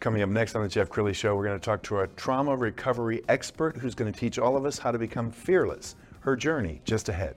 Coming up next on the Jeff Crilley Show, we're going to talk to a trauma recovery expert who's going to teach all of us how to become fearless. Her journey just ahead.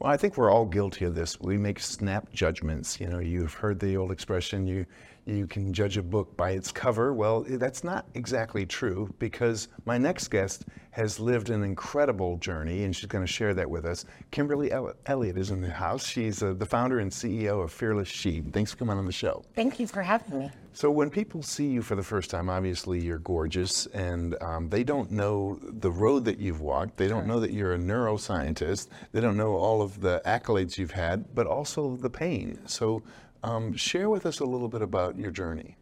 Well, I think we're all guilty of this. We make snap judgments. You know, you've heard the old expression, you you can judge a book by its cover. Well, that's not exactly true because my next guest has lived an incredible journey and she's going to share that with us. Kimberly Elliott is in the house. She's uh, the founder and CEO of Fearless She. Thanks for coming on the show. Thank you for having me. So, when people see you for the first time, obviously you're gorgeous and um, they don't know the road that you've walked. They don't know that you're a neuroscientist. They don't know all of the accolades you've had, but also the pain. So, um, share with us a little bit about your journey.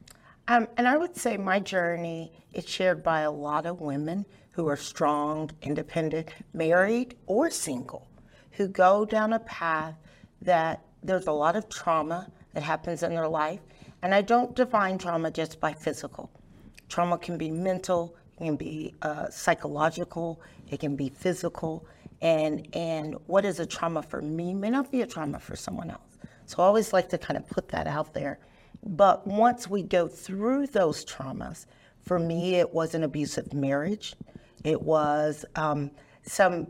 Um, and I would say my journey is shared by a lot of women who are strong, independent, married, or single, who go down a path that there's a lot of trauma that happens in their life. And I don't define trauma just by physical. Trauma can be mental, it can be uh, psychological, it can be physical. And, and what is a trauma for me may not be a trauma for someone else. So I always like to kind of put that out there. But once we go through those traumas, for me, it was an abusive marriage. It was um, some,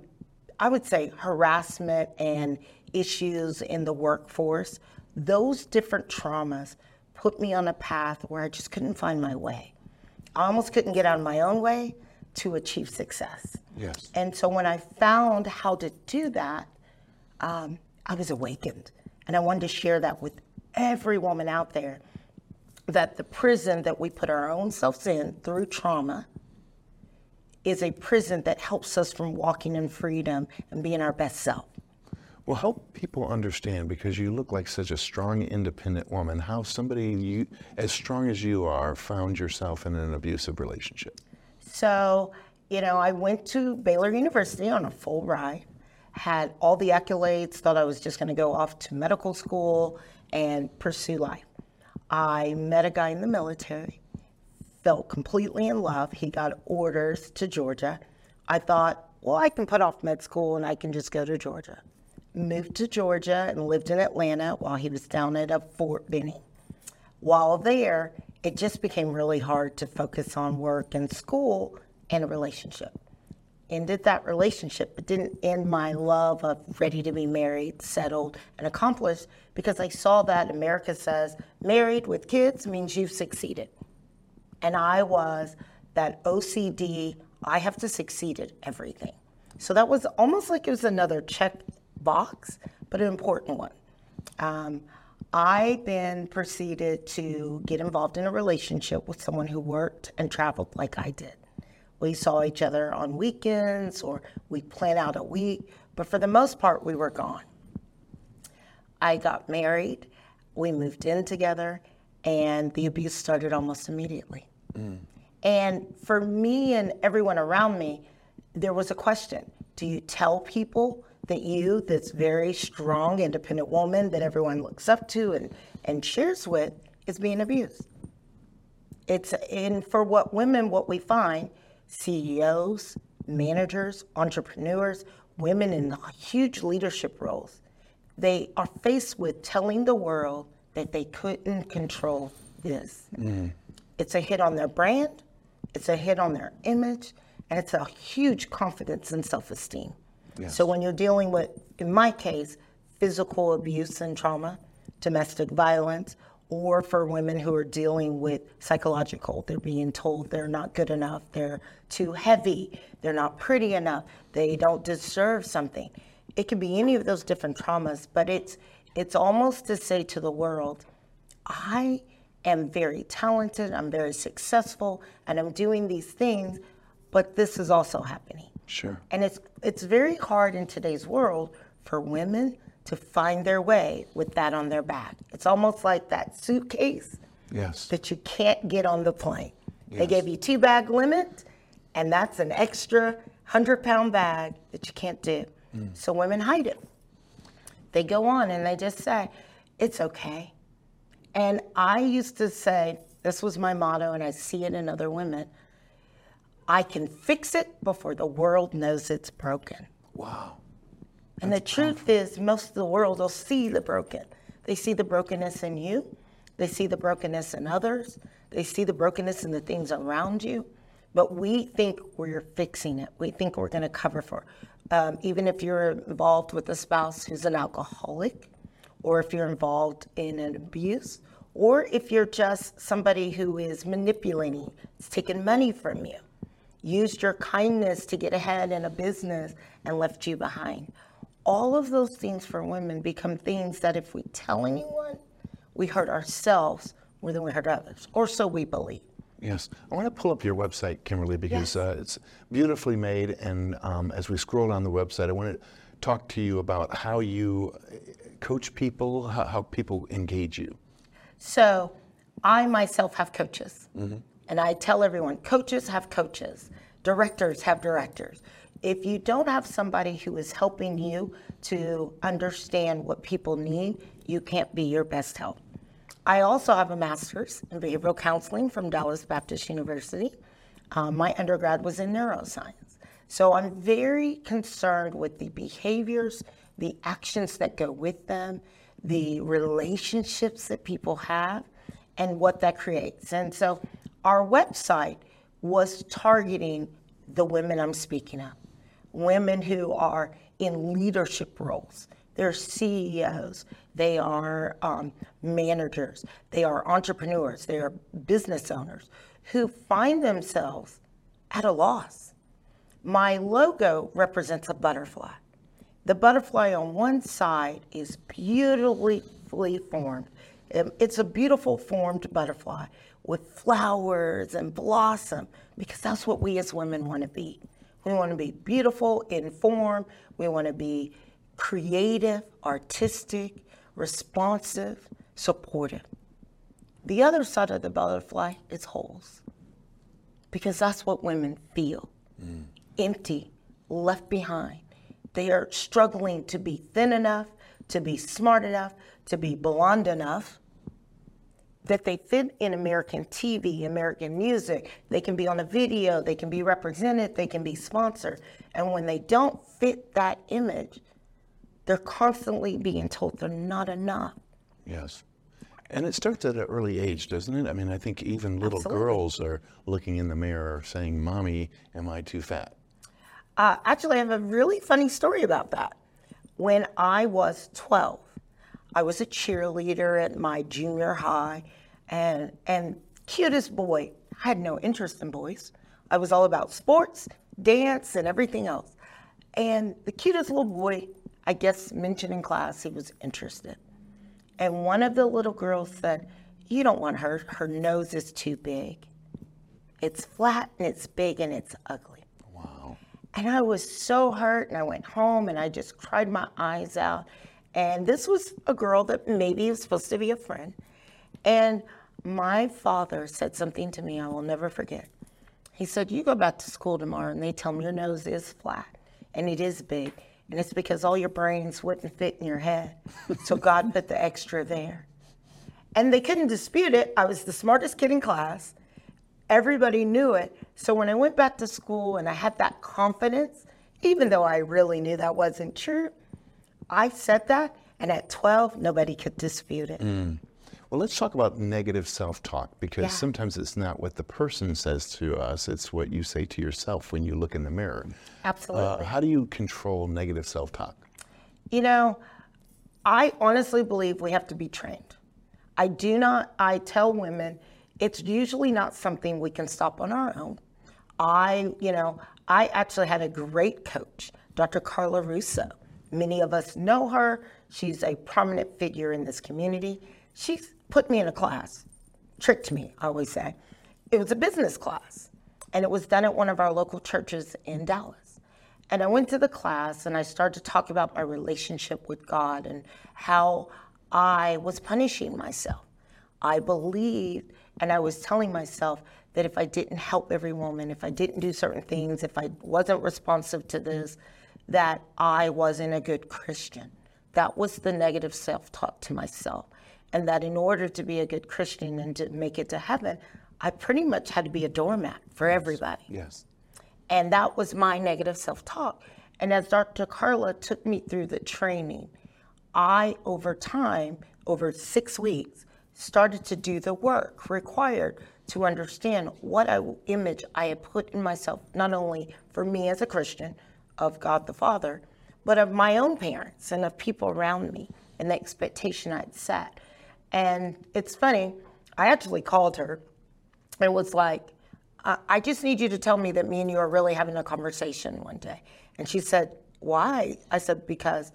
I would say, harassment and issues in the workforce. Those different traumas put me on a path where I just couldn't find my way. I almost couldn't get out of my own way to achieve success. Yes. And so when I found how to do that, um, I was awakened. And I wanted to share that with every woman out there that the prison that we put our own selves in through trauma is a prison that helps us from walking in freedom and being our best self. Well, help people understand because you look like such a strong, independent woman. How somebody you, as strong as you are, found yourself in an abusive relationship. So, you know, I went to Baylor University on a full ride had all the accolades, thought I was just going to go off to medical school and pursue life. I met a guy in the military, felt completely in love. He got orders to Georgia. I thought, well, I can put off med school and I can just go to Georgia. Moved to Georgia and lived in Atlanta while he was down at a Fort Benning. While there, it just became really hard to focus on work and school and a relationship ended that relationship, but didn't end my love of ready to be married, settled, and accomplished because I saw that America says married with kids means you've succeeded. And I was that OCD, I have to succeed at everything. So that was almost like it was another check box, but an important one. Um, I then proceeded to get involved in a relationship with someone who worked and traveled like I did. We saw each other on weekends or we plan out a week, but for the most part, we were gone. I got married, we moved in together, and the abuse started almost immediately. Mm. And for me and everyone around me, there was a question Do you tell people that you, this very strong, independent woman that everyone looks up to and, and cheers with, is being abused? It's, and for what women, what we find CEOs, managers, entrepreneurs, women in huge leadership roles, they are faced with telling the world that they couldn't control this. Mm. It's a hit on their brand, it's a hit on their image, and it's a huge confidence and self esteem. Yes. So when you're dealing with, in my case, physical abuse and trauma, domestic violence, or for women who are dealing with psychological. They're being told they're not good enough, they're too heavy, they're not pretty enough, they don't deserve something. It can be any of those different traumas, but it's it's almost to say to the world, I am very talented, I'm very successful, and I'm doing these things, but this is also happening. Sure. And it's it's very hard in today's world for women to find their way with that on their back. It's almost like that suitcase Yes. that you can't get on the plane. They gave you two bag limit, and that's an extra hundred pound bag that you can't do. Mm. So women hide it. They go on and they just say, "It's okay." And I used to say, this was my motto, and I see it in other women. I can fix it before the world knows it's broken. Wow. And the truth is, most of the world will see the broken. They see the brokenness in you, they see the brokenness in others, they see the brokenness in the things around you. But we think we're fixing it. We think we're going to cover for. it. Um, even if you're involved with a spouse who's an alcoholic, or if you're involved in an abuse, or if you're just somebody who is manipulating, is taking money from you used your kindness to get ahead in a business and left you behind. All of those things for women become things that if we tell anyone, we hurt ourselves more than we hurt others, or so we believe. Yes. I want to pull up your website, Kimberly, because Yes. uh, it's beautifully made. And um, as we scroll down the website, I want to talk to you about how you uh, coach people, how, how people engage you. So I myself have coaches. And I tell everyone coaches have coaches, directors have directors. If you don't have somebody who is helping you to understand what people need, you can't be your best help. I also have a master's in behavioral counseling from Dallas Baptist University. Um, my undergrad was in neuroscience. So I'm very concerned with the behaviors, the actions that go with them, the relationships that people have, and what that creates. And so our website was targeting the women I'm speaking of women who are in leadership roles. They're CEOs, they are um, managers, they are entrepreneurs, they are business owners who find themselves at a loss. My logo represents a butterfly. The butterfly on one side is beautifully formed. Um, It's a beautiful formed butterfly with flowers and blossom because that's what we as women want to be. We want to be beautiful, informed, we want to be creative, artistic, responsive, supportive. The other side of the butterfly is holes because that's what women feel mm. empty, left behind. They are struggling to be thin enough, to be smart enough, to be blonde enough that they fit in American TV, American music. They can be on a video, they can be represented, they can be sponsored. And when they don't fit that image, they're constantly being told they're not enough. Yes. And it starts at an early age, doesn't it? I mean, I think even little Absolutely. girls are looking in the mirror saying, Mommy, am I too fat? Uh, actually, I have a really funny story about that. When I was 12, I was a cheerleader at my junior high, and and cutest boy. I had no interest in boys. I was all about sports, dance, and everything else. And the cutest little boy, I guess, mentioned in class he was interested. And one of the little girls said, "You don't want her. Her nose is too big. It's flat and it's big and it's ugly." Wow. And I was so hurt, and I went home and I just cried my eyes out. And this was a girl that maybe was supposed to be a friend. And my father said something to me I will never forget. He said, You go back to school tomorrow, and they tell me your nose is flat and it is big. And it's because all your brains wouldn't fit in your head. So God put the extra there. And they couldn't dispute it. I was the smartest kid in class. Everybody knew it. So when I went back to school and I had that confidence, even though I really knew that wasn't true, I said that. And at 12, nobody could dispute it. Mm. Well, let's talk about negative self talk because Yeah. sometimes it's not what the person says to us, it's what you say to yourself when you look in the mirror. Absolutely. Uh, how do you control negative self talk? You know, I honestly believe we have to be trained. I do not, I tell women, it's usually not something we can stop on our own. I, you know, I actually had a great coach, Dr. Carla Russo. Many of us know her. She's a prominent figure in this community. She put me in a class, tricked me, I always say. It was a business class, and it was done at one of our local churches in Dallas. And I went to the class and I started to talk about my relationship with God and how I was punishing myself. I believed and I was telling myself that if I didn't help every woman, if I didn't do certain things, if I wasn't responsive to this, that I wasn't a good Christian. That was the negative self talk to myself. And that in order to be a good Christian and to make it to heaven, I pretty much had to be a doormat for everybody. Yes. And that was my negative self talk. And as Dr. Carla took me through the training, I, over time, over six weeks, started to do the work required to understand what I, image I had put in myself, not only for me as a Christian of God the Father, but of my own parents and of people around me and the expectation I'd set. And it's funny, I actually called her and was like, I just need you to tell me that me and you are really having a conversation one day. And she said, Why? I said, Because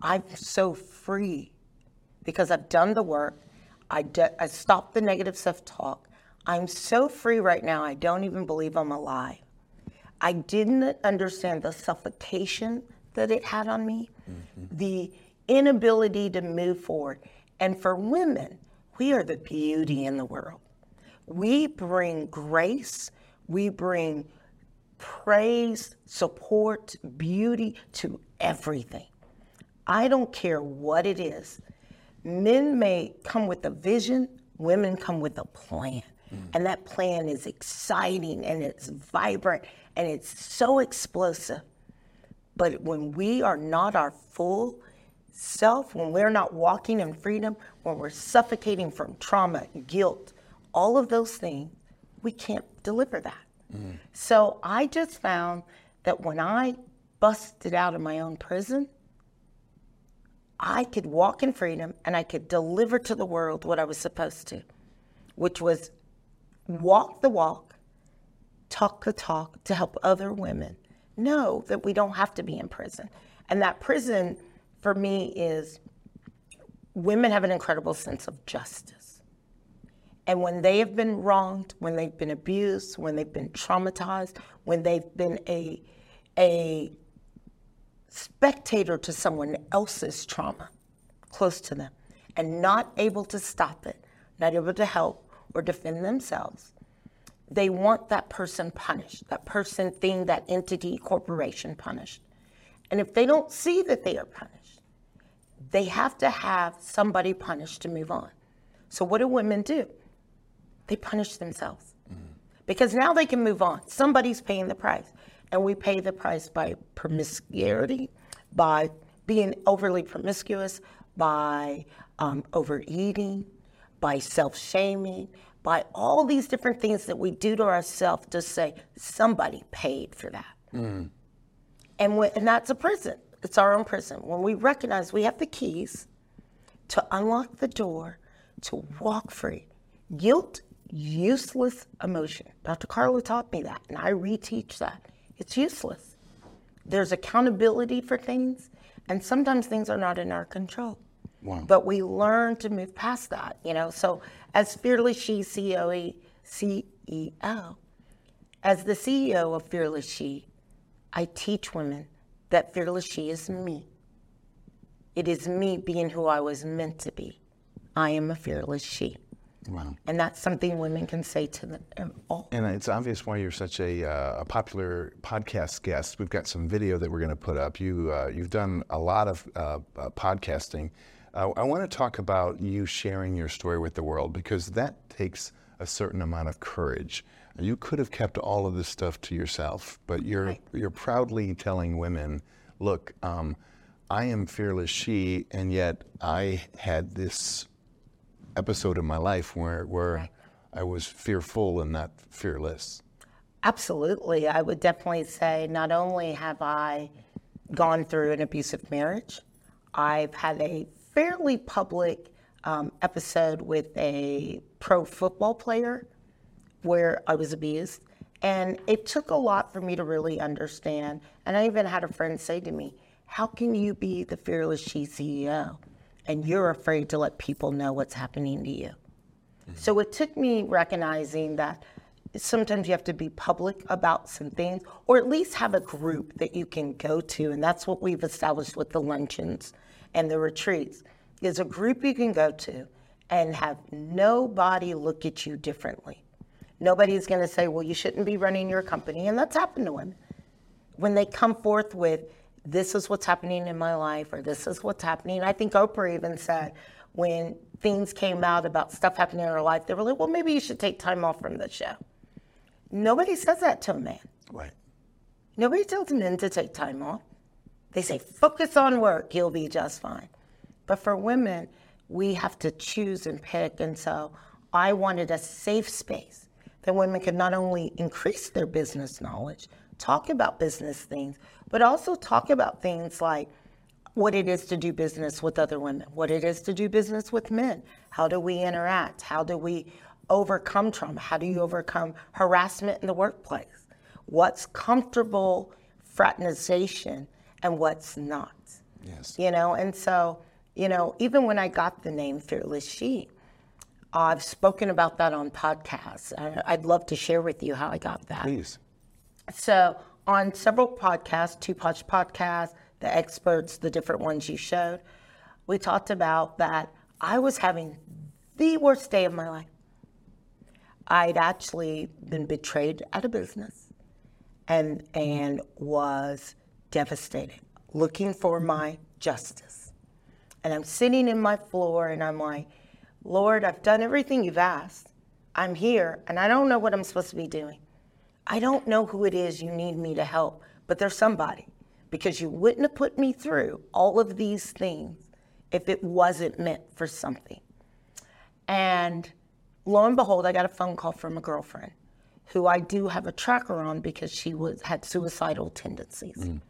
I'm so free, because I've done the work, I, de- I stopped the negative self talk. I'm so free right now, I don't even believe I'm alive. I didn't understand the suffocation that it had on me, mm-hmm. the inability to move forward. And for women, we are the beauty in the world. We bring grace, we bring praise, support, beauty to everything. I don't care what it is. Men may come with a vision, women come with a plan. Mm. And that plan is exciting and it's vibrant and it's so explosive. But when we are not our full self, when we're not walking in freedom, when we're suffocating from trauma, guilt, all of those things, we can't deliver that. Mm. So I just found that when I busted out of my own prison, I could walk in freedom and I could deliver to the world what I was supposed to, which was walk the walk, talk the talk to help other women know that we don't have to be in prison. And that prison for me is women have an incredible sense of justice. And when they have been wronged, when they've been abused, when they've been traumatized, when they've been a, a spectator to someone else's trauma close to them and not able to stop it, not able to help or defend themselves, they want that person punished, that person, thing, that entity, corporation punished. And if they don't see that they are punished, they have to have somebody punished to move on. So, what do women do? They punish themselves mm-hmm. because now they can move on. Somebody's paying the price. And we pay the price by promiscuity, by being overly promiscuous, by um, overeating, by self shaming, by all these different things that we do to ourselves to say somebody paid for that. Mm. And, when, and that's a prison. It's our own prison. When we recognize we have the keys to unlock the door to walk free, guilt, useless emotion. Dr. Carla taught me that, and I reteach that. It's useless. There's accountability for things, and sometimes things are not in our control. Wow. But we learn to move past that, you know. So, as Fearless She CEO, CEO, as the CEO of Fearless She, I teach women that Fearless She is me. It is me being who I was meant to be. I am a fearless she. Wow. And that's something women can say to them um, all. And it's obvious why you're such a, uh, a popular podcast guest. We've got some video that we're going to put up. You, uh, you've done a lot of uh, uh podcasting. Uh, I want to talk about you sharing your story with the world because that takes a certain amount of courage. You could have kept all of this stuff to yourself, but you're, right. you're proudly telling women, look, um, I am fearless she, and yet I had this episode in my life where, where right. I was fearful and not fearless. Absolutely. I would definitely say not only have I gone through an abusive marriage, I've had a fairly public um, episode with a pro football player where I was abused. And it took a lot for me to really understand. And I even had a friend say to me, How can you be the Fearless She CEO and you're afraid to let people know what's happening to you? Mm-hmm. So it took me recognizing that sometimes you have to be public about some things or at least have a group that you can go to. And that's what we've established with the luncheons and the retreats is a group you can go to and have nobody look at you differently. Nobody's going to say, well, you shouldn't be running your company. And that's happened to women. When they come forth with, this is what's happening in my life, or this is what's happening. I think Oprah even said when things came out about stuff happening in her life, they were like, well, maybe you should take time off from the show. Nobody says that to a man. Right. Nobody tells men to take time off. They say, focus on work, you'll be just fine. But for women, we have to choose and pick. And so I wanted a safe space that women could not only increase their business knowledge, talk about business things, but also talk about things like what it is to do business with other women, what it is to do business with men. How do we interact? How do we overcome trauma? How do you overcome harassment in the workplace? What's comfortable fraternization and what's not? Yes. You know, and so you know, even when I got the name Fearless She, I've spoken about that on podcasts. I'd love to share with you how I got that. Please. So, on several podcasts, Two Punch Podcasts, the experts, the different ones you showed, we talked about that I was having the worst day of my life. I'd actually been betrayed at a business and, and was devastated, looking for my justice and I'm sitting in my floor and I'm like, Lord, I've done everything you've asked. I'm here and I don't know what I'm supposed to be doing. I don't know who it is you need me to help, but there's somebody because you wouldn't have put me through all of these things if it wasn't meant for something. And lo and behold, I got a phone call from a girlfriend who I do have a tracker on because she was had suicidal tendencies. Mm.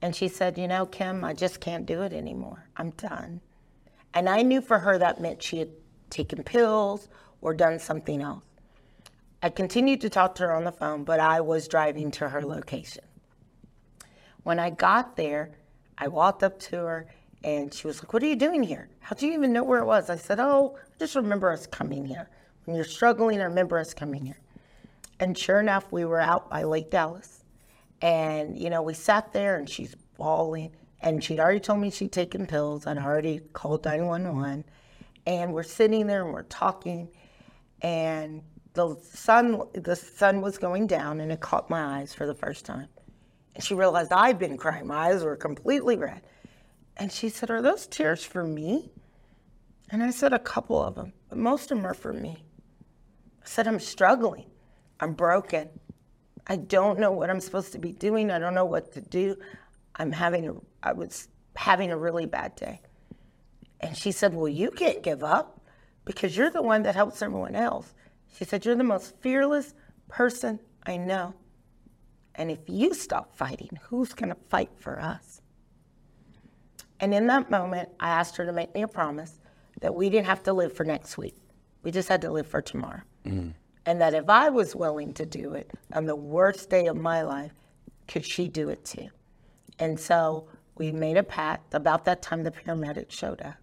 And she said, You know, Kim, I just can't do it anymore. I'm done. And I knew for her that meant she had taken pills or done something else. I continued to talk to her on the phone, but I was driving to her location. When I got there, I walked up to her and she was like, What are you doing here? How do you even know where it was? I said, Oh, I just remember us coming here. When you're struggling, I remember us coming here. And sure enough, we were out by Lake Dallas. And, you know, we sat there and she's bawling. And she'd already told me she'd taken pills. I'd already called 911. And we're sitting there and we're talking. And the sun, the sun was going down and it caught my eyes for the first time. And she realized I'd been crying. My eyes were completely red. And she said, Are those tears for me? And I said, A couple of them, but most of them are for me. I said, I'm struggling. I'm broken. I don't know what I'm supposed to be doing. I don't know what to do. I'm having a, I was having a really bad day. And she said, Well, you can't give up because you're the one that helps everyone else. She said, You're the most fearless person I know. And if you stop fighting, who's going to fight for us? And in that moment, I asked her to make me a promise that we didn't have to live for next week. We just had to live for tomorrow. Mm. And that if I was willing to do it on the worst day of my life, could she do it too? And so we made a pact. About that time, the paramedic showed up.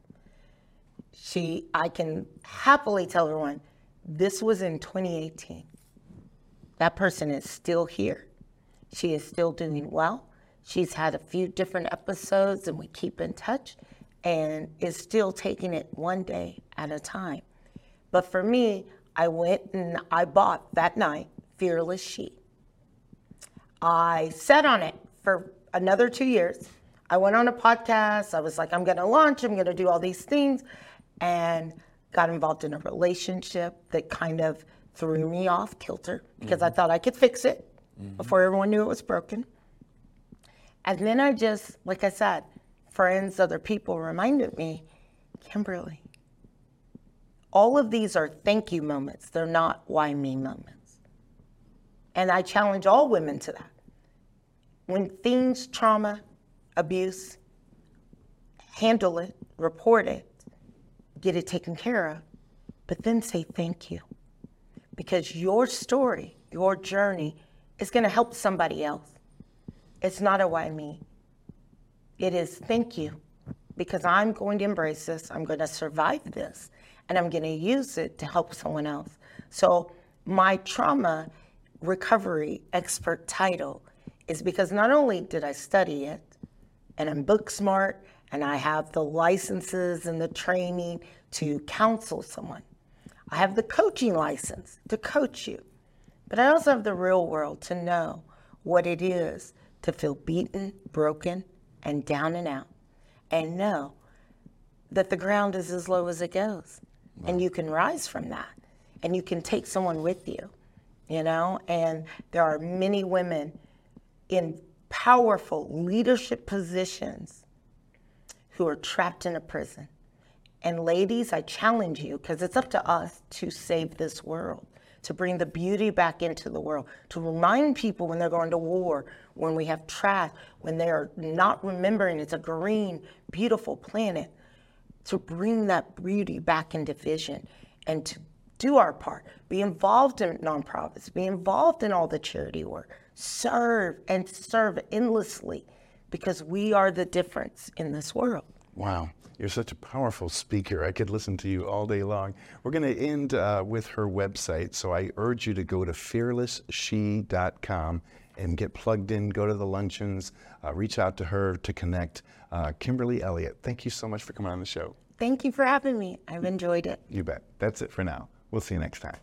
She, I can happily tell everyone, this was in 2018. That person is still here. She is still doing well. She's had a few different episodes, and we keep in touch, and is still taking it one day at a time. But for me, I went and I bought that night Fearless She. I sat on it for another two years. I went on a podcast. I was like, I'm going to launch, I'm going to do all these things, and got involved in a relationship that kind of threw me off kilter because mm-hmm. I thought I could fix it mm-hmm. before everyone knew it was broken. And then I just, like I said, friends, other people reminded me, Kimberly, all of these are thank you moments. They're not why me moments. And I challenge all women to that. When things, trauma, abuse, handle it, report it. Get it taken care of, but then say thank you. Because your story, your journey is going to help somebody else. It's not a why me. It is thank you because I'm going to embrace this, I'm going to survive this, and I'm going to use it to help someone else. So, my trauma recovery expert title is because not only did I study it and I'm book smart and I have the licenses and the training to counsel someone, I have the coaching license to coach you, but I also have the real world to know what it is to feel beaten, broken, and down and out, and know that the ground is as low as it goes. Wow. And you can rise from that, and you can take someone with you, you know? And there are many women in powerful leadership positions who are trapped in a prison. And ladies, I challenge you because it's up to us to save this world to bring the beauty back into the world, to remind people when they're going to war, when we have trash, when they're not remembering it's a green, beautiful planet, to bring that beauty back into vision and to do our part, be involved in nonprofits, be involved in all the charity work, serve and serve endlessly because we are the difference in this world. Wow. You're such a powerful speaker. I could listen to you all day long. We're going to end uh, with her website, so I urge you to go to fearlessshe.com and get plugged in, go to the luncheons, uh, reach out to her to connect. Uh, Kimberly Elliott, thank you so much for coming on the show. Thank you for having me. I've enjoyed it. You bet. That's it for now. We'll see you next time.